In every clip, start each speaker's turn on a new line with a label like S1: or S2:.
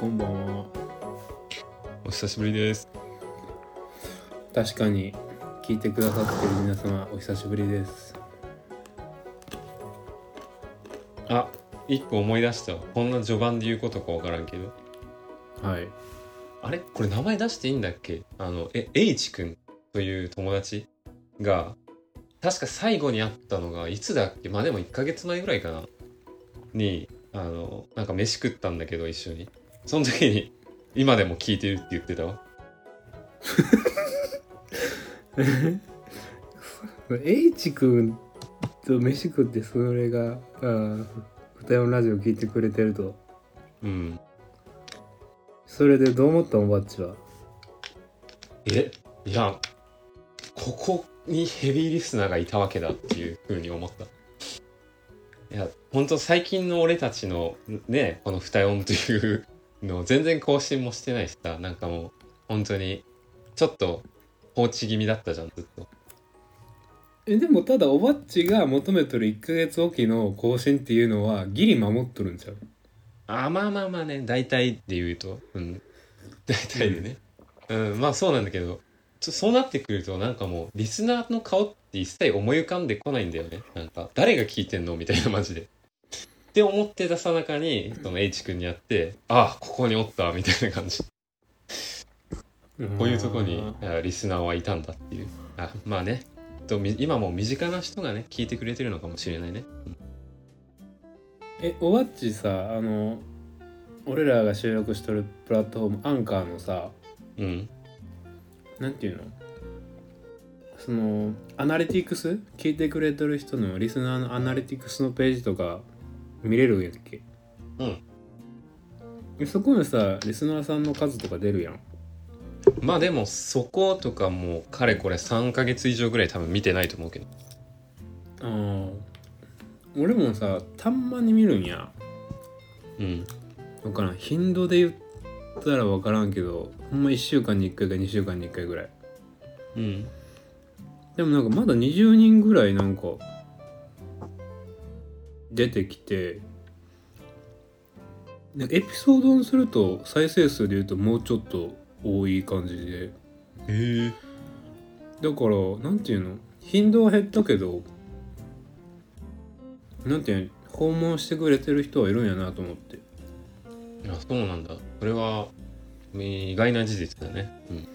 S1: こんばんは。
S2: お久しぶりです。
S1: 確かに聞いてくださってる皆様お久しぶりです。
S2: あ、一個思い出したわ。こんな序盤で言うことかわからんけど。
S1: はい。
S2: あれ？これ名前出していいんだっけ？あの、え、H 君という友達が、確か最後に会ったのがいつだっけ？まあでも1ヶ月前ぐらいかなに、あの、なんか飯食ったんだけど一緒に。その時に、今でも聞いてるって言ってたわ。
S1: H 君と飯食ってそれが、二山ラジオ聞いてくれてると。
S2: うん。
S1: それでどう思ったおばっちは？
S2: えいや、ここにヘビーリスナーがいたわけだっていう風に思った。いや、ほんと最近の俺たちのね、この二音というの全然更新もしてないしさ、なんかもう本当にちょっと放置気味だったじゃん、ずっと。
S1: え、でもただおばっちが求めとる1ヶ月おきの更新っていうのはギリ守っとるんちゃう？
S2: あ、まあまあまあね、大体で言うと、うん。大体でね。うん、まあそうなんだけど、ちょそうなってくるとなんかもうリスナーの顔って一切思い浮かんでこないんだよね。なんか誰が聞いてんの？みたいなマジで。って思ってたさなかに、その H 君に会って、あ、ここにおったみたいな感じ。こういうとこにあリスナーはいたんだっていう。あ、まあね。とみ今も身近な人がね、聞いてくれてるのかもしれないね。うん
S1: え、おばっちさ、あの、俺らが収録しとるプラットフォームアンカーのさ、
S2: うん。
S1: なんていうの？そのアナリティクス聞いてくれてる人のリスナーのアナリティクスのページとか見れるんやっけ？
S2: うん。
S1: えそこにさリスナーさんの数とか出るやん。
S2: まあでもそことかもかれこれ3ヶ月以上ぐらい多分見てないと思うけど。
S1: あー。俺もさたんまに見るんや。
S2: うん。
S1: 分からん。頻度で言ったら分からんけどほんま1週間に1回か2週間に1回ぐらい。
S2: うん。
S1: でもなんかまだ20人ぐらいなんか出てきてでエピソードにすると再生数で言うともうちょっと多い感じで。
S2: へえ。
S1: だからなんていうの？頻度は減ったけどなんていうの？訪問してくれてる人はいるんやなと思って。
S2: あそうなんだ。それは意外な事実だね。うん。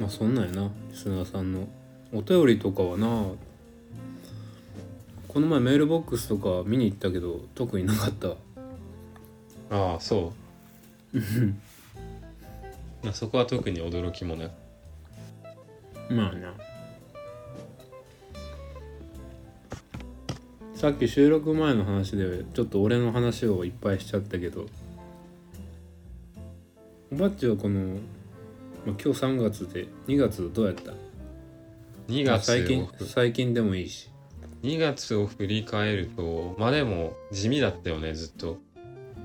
S1: まあそんなんやな。リスナーさんの。お便りとかはなこの前メールボックスとか見に行ったけど特になかった。わ
S2: ああそう。まあそこは特に驚きもなく
S1: まあな。さっき収録前の話でちょっと俺の話をいっぱいしちゃったけどおばっちはこの、まあ、今日3月で2月どうやった
S2: ？2
S1: まあ
S2: 月を
S1: 最近最近でもいいし
S2: 2月を振り返るとまあでも地味だったよねずっと。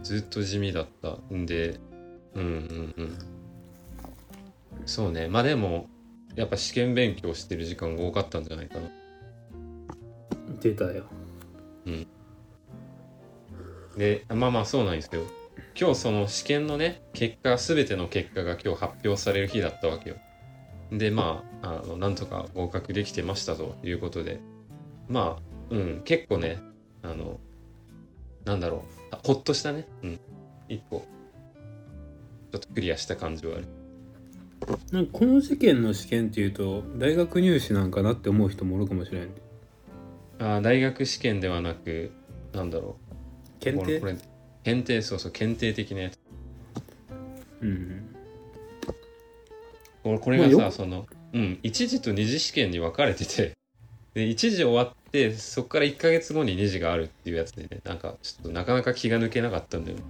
S2: ずっと地味だったんで。うんうんうん。そうね。まあでもやっぱ試験勉強してる時間が多かったんじゃないかな。
S1: 出たよ。
S2: でまあまあそうなんですよ。今日その試験のね結果全ての結果が今日発表される日だったわけよ。でまああのなんとか合格できてましたということでまあうん結構ねあのなんだろうあほっとしたね。うん。一個。ちょっとクリアした感じはある。
S1: なんかこの事件の試験っていうと大学入試なんかなって思う人もおるかもしれん。
S2: あー大学試験ではなくなんだろう。
S1: 検定？
S2: これ検定そうそう検定的なやつ。
S1: うん
S2: これこれがさ、
S1: まあよ
S2: そのうん一次と二次試験に分かれててで一次終わってそこから1ヶ月後に二次があるっていうやつでねなんかちょっとなかなか気が抜けなかったんだよね。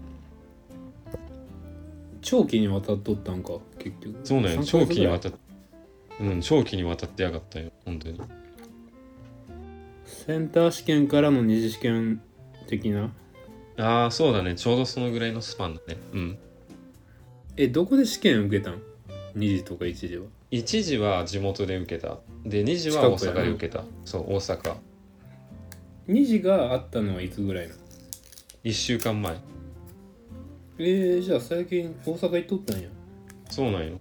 S1: 長期にわたっとったんか結局。
S2: そうなんよ。
S1: 3
S2: 長期にわたうん長期にわたってやがったよ本当に。
S1: センター試験からの二次試験的な？
S2: ああそうだね。ちょうどそのぐらいのスパンだね。うん。
S1: えどこで試験受けたん？二次とか一次は
S2: 一次は地元で受けた。で二次は大阪で受けた。そう大阪。
S1: 二次があったのはいつぐらいなの
S2: ？1週間前。
S1: えー、じゃあ最近大阪行っとったんや。
S2: そうなんよ。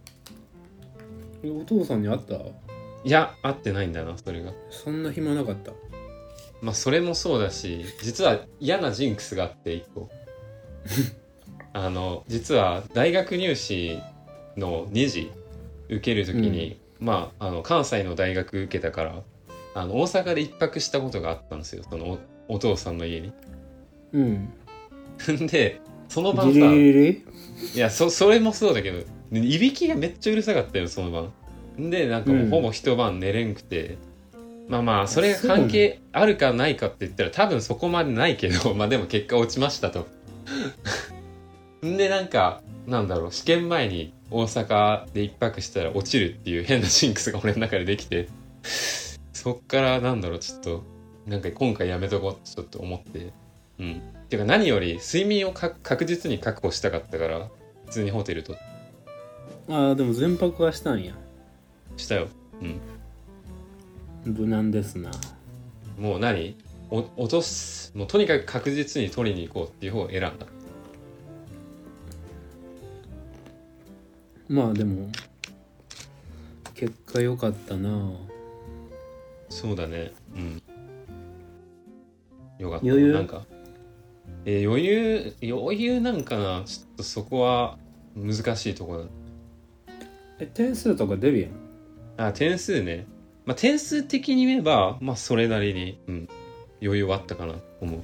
S1: えお父さんに会った？
S2: いや会ってないんだなそれが。
S1: そんな暇なかった？
S2: まあそれもそうだし実は嫌なジンクスがあって一個。あの実は大学入試の2次受ける時に、まああの関西の大学受けたからあの大阪で一泊したことがあったんですよそのおお父さんの家に。
S1: うん。
S2: でその晩
S1: ギ
S2: さいやそそれもそうだけどいびきがめっちゃうるさかったよその晩。でなんかもうほぼ一晩寝れんくて、まあまあそれが関係あるかないかって言ったら多分そこまでないけど まあでも結果落ちましたと。ん でなんかなんだろう試験前に大阪で一泊したら落ちるっていう変なジンクスが俺の中でできて そっからなんだろうちょっとなんか今回やめとこうってちょっと思って。うん。ていうか何より睡眠をか確実に確保したかったから普通にホテルと。
S1: ああでも全泊はしたんや。
S2: したよ。うん。
S1: 無難ですな。
S2: もう何？お落とすもうとにかく確実に取りに行こうっていう方を選んだ
S1: まあでも結果良かったな。
S2: そうだね。うん。よかった。
S1: 余裕？
S2: なんか。えー余裕余裕なんかな。ちょっとそこは難しいところ。
S1: え点数とか出るやん。
S2: だあ点数ね。まあ点数的に言えばまあそれなりに、うん、余裕はあったかな。と思う。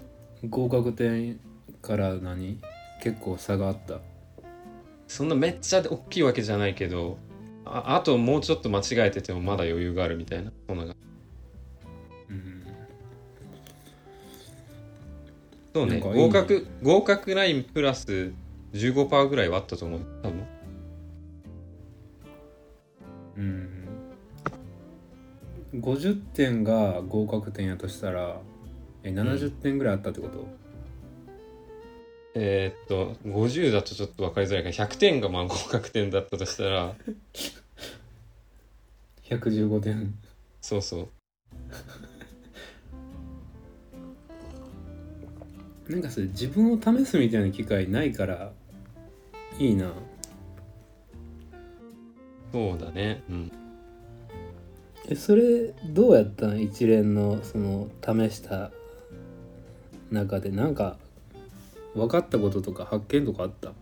S1: 合格点から何？結構差があった
S2: そんなめっちゃ大きいわけじゃないけどああともうちょっと間違えててもまだ余裕があるみたいな。そんな
S1: うん。
S2: そうね。合格合格ラインプラス15%ぐらいはあったと思う。多分。
S1: うん。50点が合格点やとしたらえ70点ぐらいあったってこと、
S2: えーっと50だとちょっと分かりづらいか。ら100点がまあ合格点だったとしたら。
S1: 115点。
S2: そうそう。
S1: なんかそれ自分を試すみたいな機会ないからいいな。
S2: そうだね。うん。
S1: えそれどうやったん？一連のその試した中で。なんか分かったこととか発見とかあった？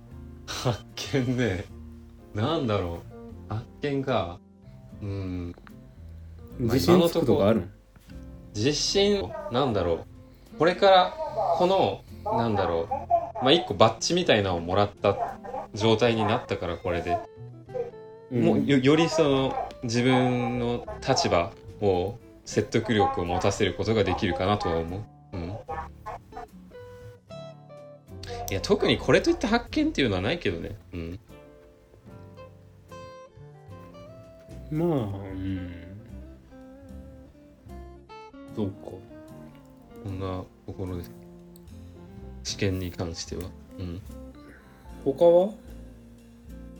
S2: 発見ね。なんだろう。発見か。うん。まあ
S1: 自信つくとかある？ん
S2: 自信なんだろう。これからこのなんだろう。まあ一個バッジみたいなのをもらった状態になったからこれで。もうよよりその自分の立場を説得力を持たせることができるかなとは思う。いや特にこれといった発見っていうのはないけどね。うん、
S1: まあうん。そうか。
S2: こんなところです。試験に関しては。うん、
S1: 他は？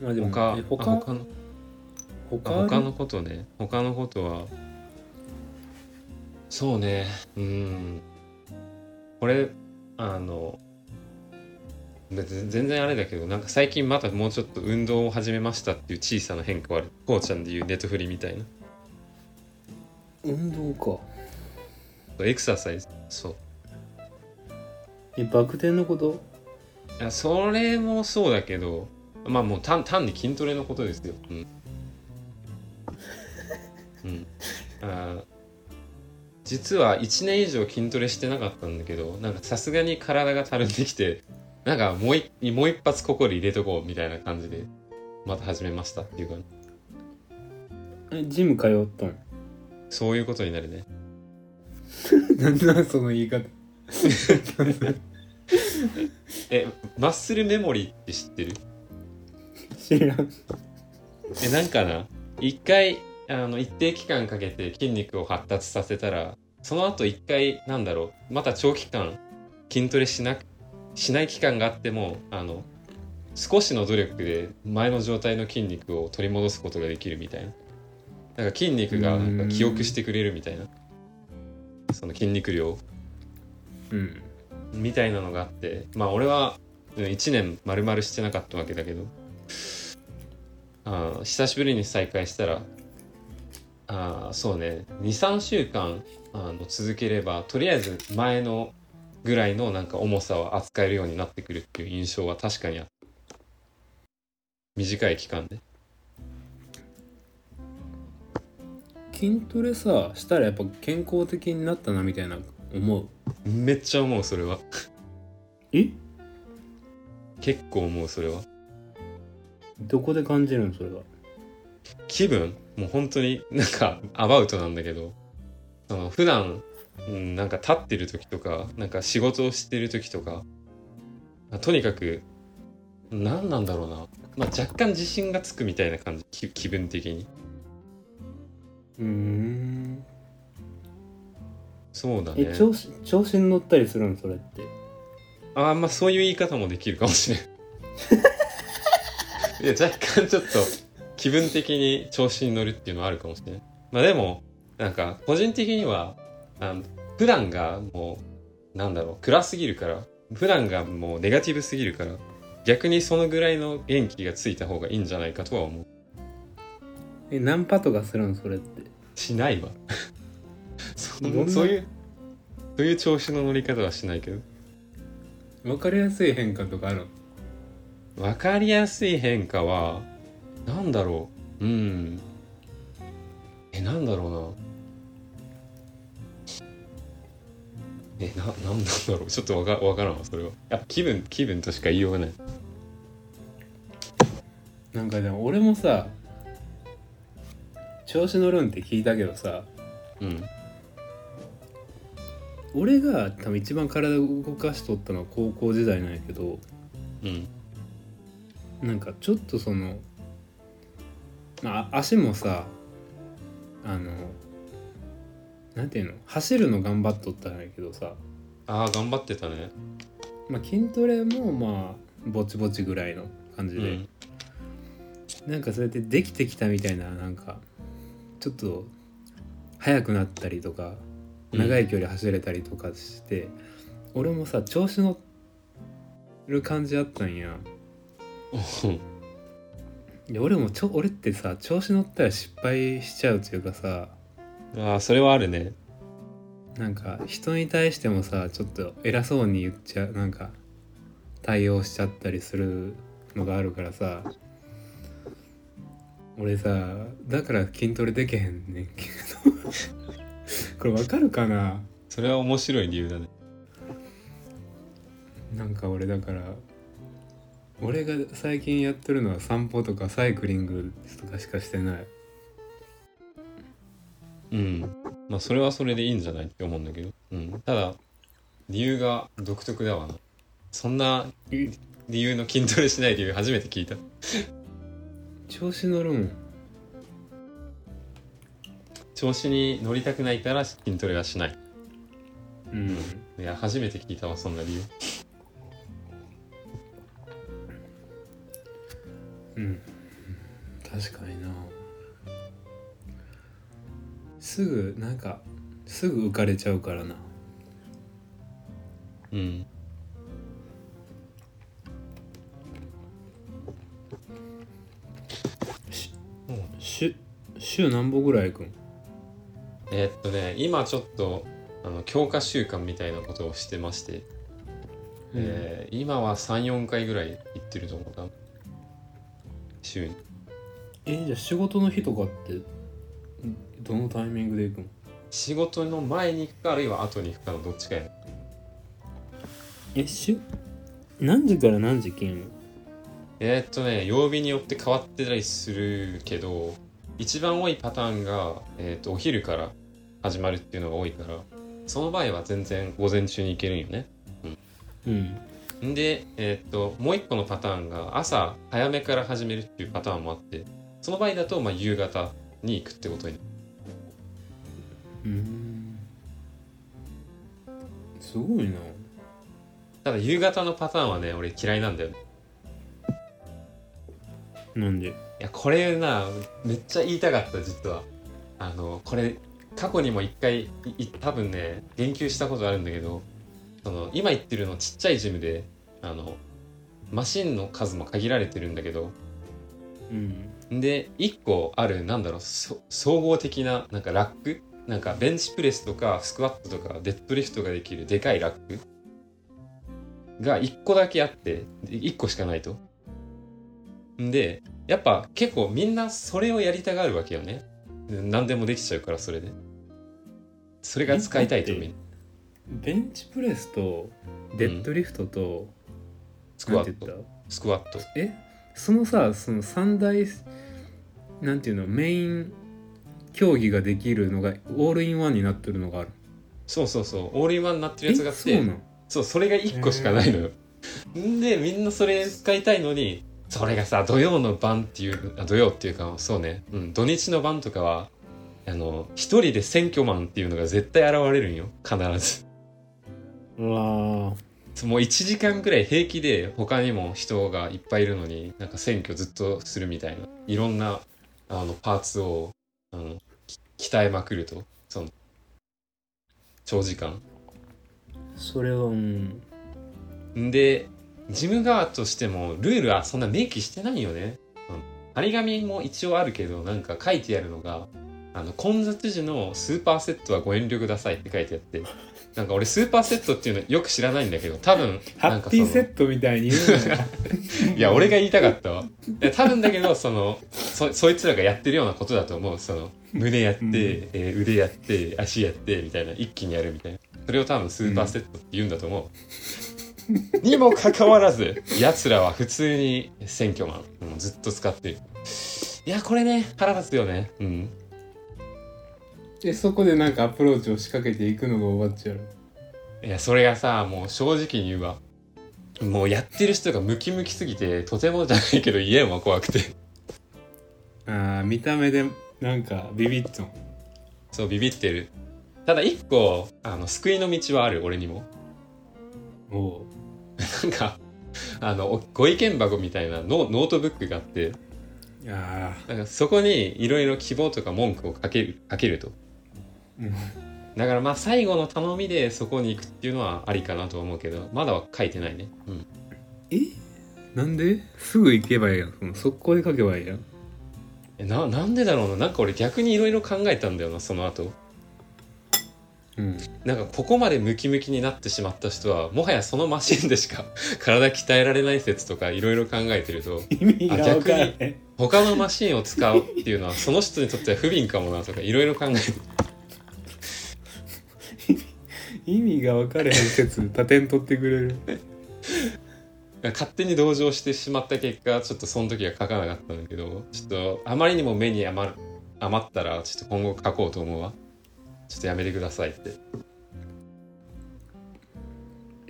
S1: まあでも
S2: 他
S1: 他？
S2: 他の？
S1: 他？
S2: 他のことね。他のことはそうね。うん。これあの全然あれだけどなんか最近またもうちょっと運動を始めましたっていう小さな変化はある。こうちゃんでいうネットフリみたいな。
S1: 運動か。
S2: エクササイズ。そう。
S1: えバク転のこと？
S2: いやそれもそうだけどまあもう単単に筋トレのことですよ。うん、うん、あー実は1年以上筋トレしてなかったんだけどなんかさすがに体がたるんできてなんかもう一もう一発ここで入れとこうみたいな感じでまた始めましたっていうか
S1: えジム通っとん？
S2: そういうことになるね。
S1: なんなんその言い方。
S2: えマッスルメモリーって知ってる？
S1: 知らん。
S2: えなんかな？一回あの一定期間かけて筋肉を発達させたらその後一回なんだろう？また長期間筋トレしなくしない期間があってもあの少しの努力で前の状態の筋肉を取り戻すことができるみたいな。なんか筋肉がなんか記憶してくれるみたいな。その筋肉量を。
S1: うん。
S2: みたいなのがあって。まあ俺は1年丸々してなかったわけだけど。あー久しぶりに再会したらあーそうね。23週間あの続ければとりあえず前のぐらいのなんか重さを扱えるようになってくるっていう印象は確かにあった短い期間で。
S1: 筋トレさしたらやっぱ健康的になったなみたいな思う？
S2: めっちゃ思うそれは。
S1: え？
S2: 結構思うそれは。
S1: どこで感じるのそれは？
S2: 気分？もう本当になんかアバウトなんだけど。その普段、うん、なんか立ってる時とかなんか仕事をしてる時とかあとにかく何なんだろうな、まあ、若干自信がつくみたいな感じ気気分的に。
S1: うーん。
S2: そうだね。
S1: え調子調子に乗ったりするのそれって？
S2: あまあそういう言い方もできるかもしれん。いや若干ちょっと気分的に調子に乗るっていうのはあるかもしれないまあでもなんか個人的にはあの普段がもうなんだろう暗すぎるから普段がもうネガティブすぎるから逆にそのぐらいの元気がついた方がいいんじゃないかとは思う。
S1: えナンパとかするのそれって？
S2: しないわ。そそういうそういう調子の乗り方はしないけど。
S1: 分かりやすい変化とかあるの？
S2: 分かりやすい変化はなんだろう。うん。えなんだろうなえななんだろう。ちょっとわかわからんわそれは。やっぱ気分気分としか言いようがない。
S1: なんかでも俺もさ調子乗るんって聞いたけどさ
S2: うん。
S1: 俺が多分一番体動かしとったのは高校時代なんやけど
S2: うん。
S1: なんかちょっとそのまあ足もさあのなんていうの？走るの頑張っとったんやけどさ、
S2: ああ頑張ってたね。
S1: まあ、筋トレもまあぼちぼちぐらいの感じで、
S2: うん。
S1: なんかそうやってできてきたみたいななんかちょっと速くなったりとか長い距離走れたりとかして、俺もさ調子乗る感じあったんや。いや俺もちょ俺ってさ調子乗ったら失敗しちゃうというかさ
S2: ああそれはあるね。
S1: なんか人に対してもさちょっと偉そうに言っちゃうなんか対応しちゃったりするのがあるからさ。俺さだから筋トレできへんねんけど。これわかるかな？
S2: それは面白い理由だね。
S1: なんか俺だから俺が最近やってるのは散歩とかサイクリングとかしかしてない
S2: うん。まあそれはそれでいいんじゃないって思うんだけど、うん、ただ理由が独特だわな。そんな理由の筋トレしない理由初めて聞いた。
S1: 調子乗るもん？
S2: 調子に乗りたくないから筋トレはしない。
S1: うん。
S2: いや初めて聞いたわそんな理由。
S1: うんすぐなんかすぐ浮かれちゃうからな。
S2: うん。
S1: 週週何歩ぐらい行くん？
S2: えーっとね今ちょっとあの強化習慣みたいなことをしてまして、えー今は34回ぐらい行ってると思うな。週に。
S1: えじゃあ仕事の日とかってんどのタイミングで行くん
S2: 仕事の前に行くかあるいは後に行くかのどっちかやね
S1: えし何時から何時勤務？
S2: えーっとね曜日によって変わってたりするけど一番多いパターンが、えーっとお昼から始まるっていうのが多いからその場合は全然午前中に行けるんよね。
S1: うん。
S2: ん。で、えーっともう一個のパターンが朝早めから始めるっていうパターンもあってその場合だと、まあ、夕方に行くってことに
S1: うん。すごいな。
S2: ただ夕方のパターンはね俺嫌いなんだよね。
S1: なんで？
S2: いやこれなめっちゃ言いたかった実は。あのこれ過去にも一回多分ね言及したことあるんだけどその今言ってるのちっちゃいジムであのマシンの数も限られてるんだけど
S1: うん。
S2: で1個あるなんだろうそ総合的ななんかラックなんかベンチプレスとかスクワットとかデッドリフトができるでかいラックが1個だけあってで1個しかないと。んでやっぱ結構みんなそれをやりたがるわけよね。で何でもできちゃうからそれで。それが使いたいと
S1: え
S2: みんな
S1: ベンチプレスとデッドリフトと、
S2: スクワットスクワット。
S1: えそのさその三大なんていうの？メイン競技ができるのがオールインワンになってるのがある。
S2: そうそうそうオールインワンになってるやつがあって
S1: えそう
S2: そうそれが1個しかないのよ。んでみんなそれ使いたいのにそれがさ土曜の晩っていうあ土曜っていうかそうね、うん、土日の晩とかはあの一人で選挙マンっていうのが絶対現れるんよ。必ず。
S1: うわ
S2: もう1時間くらい平気で他にも人がいっぱいいるのになんか選挙ずっとするみたいないろんなあのパーツをあのき鍛えまくると？その長時間。
S1: それはう。ん
S2: んでジム側としてもルールはそんな明記してないよね、うん、張り紙も一応あるけどなんか書いてあるのがあの混雑時のスーパーセットはご遠慮くださいって書いてあってなんか俺スーパーセットっていうのよく知らないんだけど多分
S1: ハッピーセットみたいに言うの
S2: いや俺が言いたかったわ。いや多分だけどそのそそいつらがやってるようなことだと思う。その胸やって、
S1: うん。
S2: えー腕やって足やってみたいな一気にやるみたいな。それを多分スーパーセットって言うんだと思う、にもかかわらず奴らは普通に選挙マン、うんずっと使ってる。いやこれね腹立つよね。うん
S1: でそこでなんかアプローチを仕掛けていくのが終わっちゃう
S2: いやそれがさもう正直に言うわ。もうやってる人がムキムキすぎてとてもじゃないけど言えんわ怖くて。
S1: あー見た目でなんかビビッと
S2: そうビビってる。ただ一個あの救いの道はある俺にも。
S1: おう。
S2: なんかあのおご意見箱みたいなノノートブックがあって。
S1: あ
S2: なんかそこにいろいろ希望とか文句を書ける書けるとだからまあ最後の頼みでそこに行くっていうのはありかなとは思うけどまだは書いてないね。うん。
S1: え？なんで？すぐ行けばいいやん。その速攻で書けばいいやん。
S2: えななんでだろうな。なんか俺逆にいろいろ考えたんだよなその後。
S1: うん。
S2: なんかここまでムキムキになってしまった人はもはやそのマシンでしか 体鍛えられない説とかいろいろ考えてると
S1: 意味が分からへん
S2: 他のマシンを使うっていうのはその人にとっては不憫かもなとかいろいろ考えて
S1: 意味が分かれへん説他店取ってくれる。
S2: 勝手に同情してしまった結果ちょっとその時は書かなかったんだけどちょっとあまりにも目に余る余ったらちょっと今後書こうと思うわ。ちょっとやめてくださいって。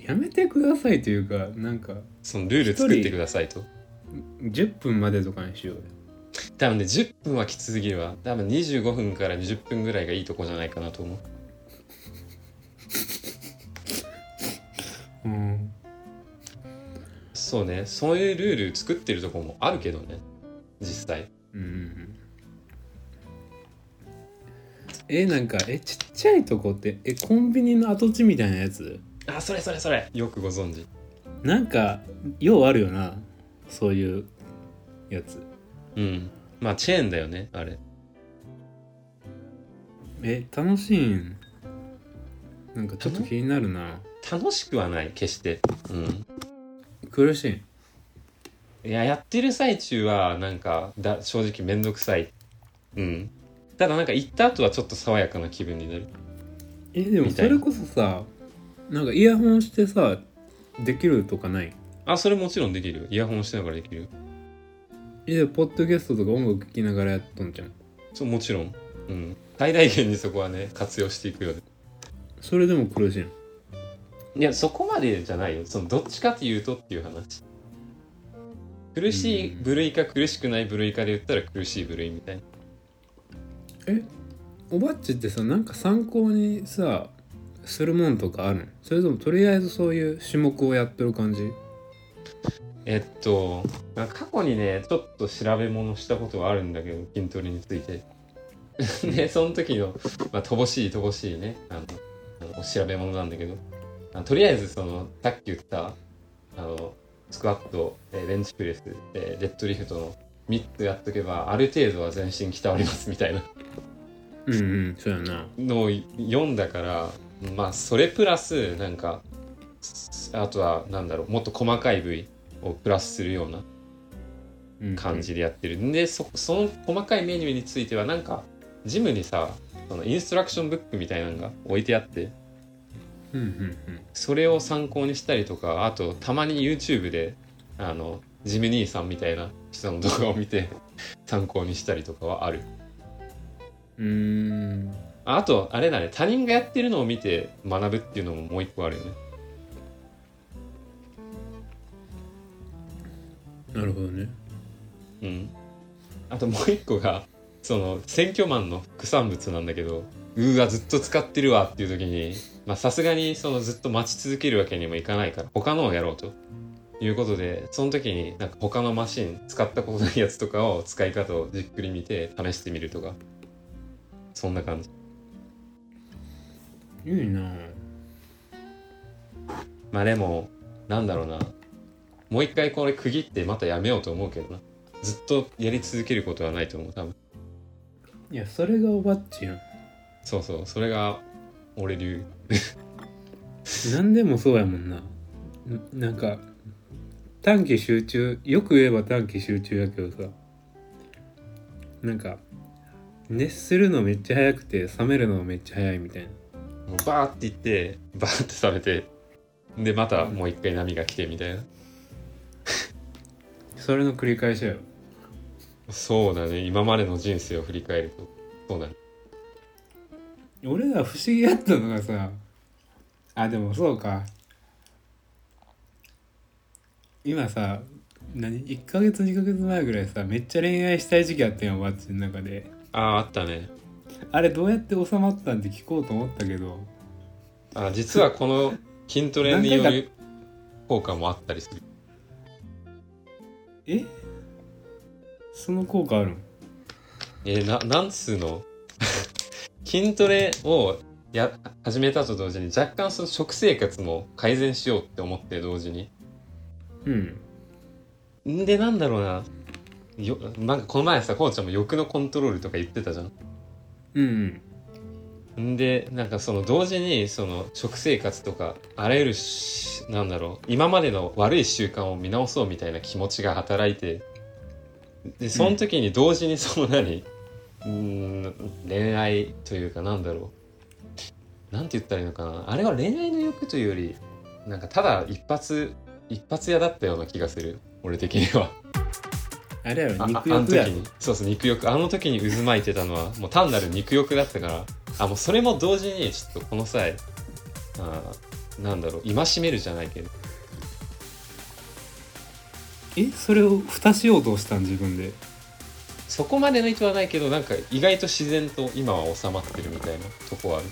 S1: やめてくださいというかなんか
S2: そのルール作ってくださいと。
S1: 10分までとかにしようよ。
S2: 多分ね10分はきつすぎるわ。多分25分から20分ぐらいがいいとこじゃないかなと思う
S1: うん。
S2: そうね。そういうルール作ってるとこもあるけどね。実際。
S1: うんえなんかえちっちゃいとこってえコンビニの跡地みたいなやつ？
S2: あそれそれそれ。よくご存知。
S1: なんかようあるよな。そういうやつ。
S2: うん。まあチェーンだよねあれ。
S1: え楽しいん？なんかちょっと気になるな
S2: 楽しくはない決して。うん。
S1: 苦しい。
S2: いややってる最中はなんかだ正直めんどくさい。うん。ただなんか行った後はちょっと爽やかな気分になる。
S1: えでもそれこそさなんかイヤホンしてさできるとかない？
S2: あそれもちろんできるよ。イヤホンしながらできるよ。
S1: えポッドキャストとか音楽聴きながらやっとんじゃん。
S2: そうもちろん。うん。最大限にそこはね活用していくよね。
S1: それでも苦しいの？
S2: いやそこまでじゃないよ。そのどっちかというとっていう話。苦しい部類か苦しくない部類かで言ったら苦しい部類みたいな。
S1: え？おばっちってさなんか参考にさするもんとかあるの？それともとりあえずそういう種目をやってる感じ？
S2: えっとまあ過去にねちょっと調べ物したことがあるんだけど筋トレについて。でその時の、まあ、乏しい乏しいねあのあの調べ物なんだけど。あとりあえずそのさっき言ったあのスクワット、えーベンチプレス、えーデッドリフトの3つやっとけばある程度は全身鍛わりますみたいな。
S1: うんうんそうやな。
S2: のを読んだからまあそれプラスなんかあとはなんだろうもっと細かい部位をプラスするような
S1: うん。
S2: 感じでやってる、でそその細かいメニューについてはなんかジムにさそのインストラクションブックみたいなのが置いてあって
S1: うんうん
S2: それを参考にしたりとかあとたまに YouTube であのジム兄さんみたいな人の動画を見て 参考にしたりとかはある。
S1: うん。
S2: あとあれだね他人がやってるのを見て学ぶっていうのももう一個あるよね。
S1: なるほどね。
S2: うん。あともう一個がその選挙マンの副産物なんだけどうーわずっと使ってるわっていう時にまあさすがにそのずっと待ち続けるわけにもいかないから他のをやろうということでその時になんか他のマシン使ったことないやつとかを使い方をじっくり見て試してみるとかそんな感じ。
S1: いいな。
S2: まあでもなんだろうな。もう一回これ区切ってまたやめようと思うけどな。ずっとやり続けることはないと思う多分。
S1: いやそれがおばっちやん
S2: そうそうそれが俺流。
S1: 何でもそうやもんな。んなんか短期集中よく言えば短期集中やけどさ。なんか熱するのめっちゃ早くて冷めるのめっちゃ早いみたいな。
S2: もうバーっていってバーって冷めてでまたもう一回波が来てみたいな。
S1: それの繰り返しやろ。
S2: そうだね。今までの人生を振り返るとそうだね
S1: 俺ら不思議やったのがさあでもそうか。今さ何？1ヶ月2ヶ月前ぐらいさめっちゃ恋愛したい時期あったやんバッチの中で。
S2: あああったね。
S1: あれどうやって収まったんって聞こうと思ったけど。
S2: あ実はこの 筋トレによる効果もあったりする。
S1: え？その効果あるん？
S2: えーななんつうの？筋トレをや始めたと同時に若干その食生活も改善しようって思って同時に。
S1: うん。
S2: んでなんだろうな。よなんかこの前さこうちゃんも欲のコントロールとか言ってたじゃん。
S1: うん
S2: ん。でなんかその同時にその食生活とかあらゆるしなんだろう。今までの悪い習慣を見直そうみたいな気持ちが働いて。でその時に同時にその何？うーん恋愛というかなんだろう。なんて言ったらいいのかな。あれは恋愛の欲というよりなんかただ一発一発屋だったような気がする。俺的には。
S1: あれやろ
S2: あ
S1: 肉欲やろ。
S2: に。そうそう肉欲。あの時に渦巻いてたのはもう単なる肉欲だったから。あもうそれも同時にちょっとこの際あーなんだろう。戒めるじゃないけど。
S1: えそれを蓋しようとしたん自分で
S2: そこまでの意図はないけどなんか意外と自然と今は収まってるみたいなとこはある、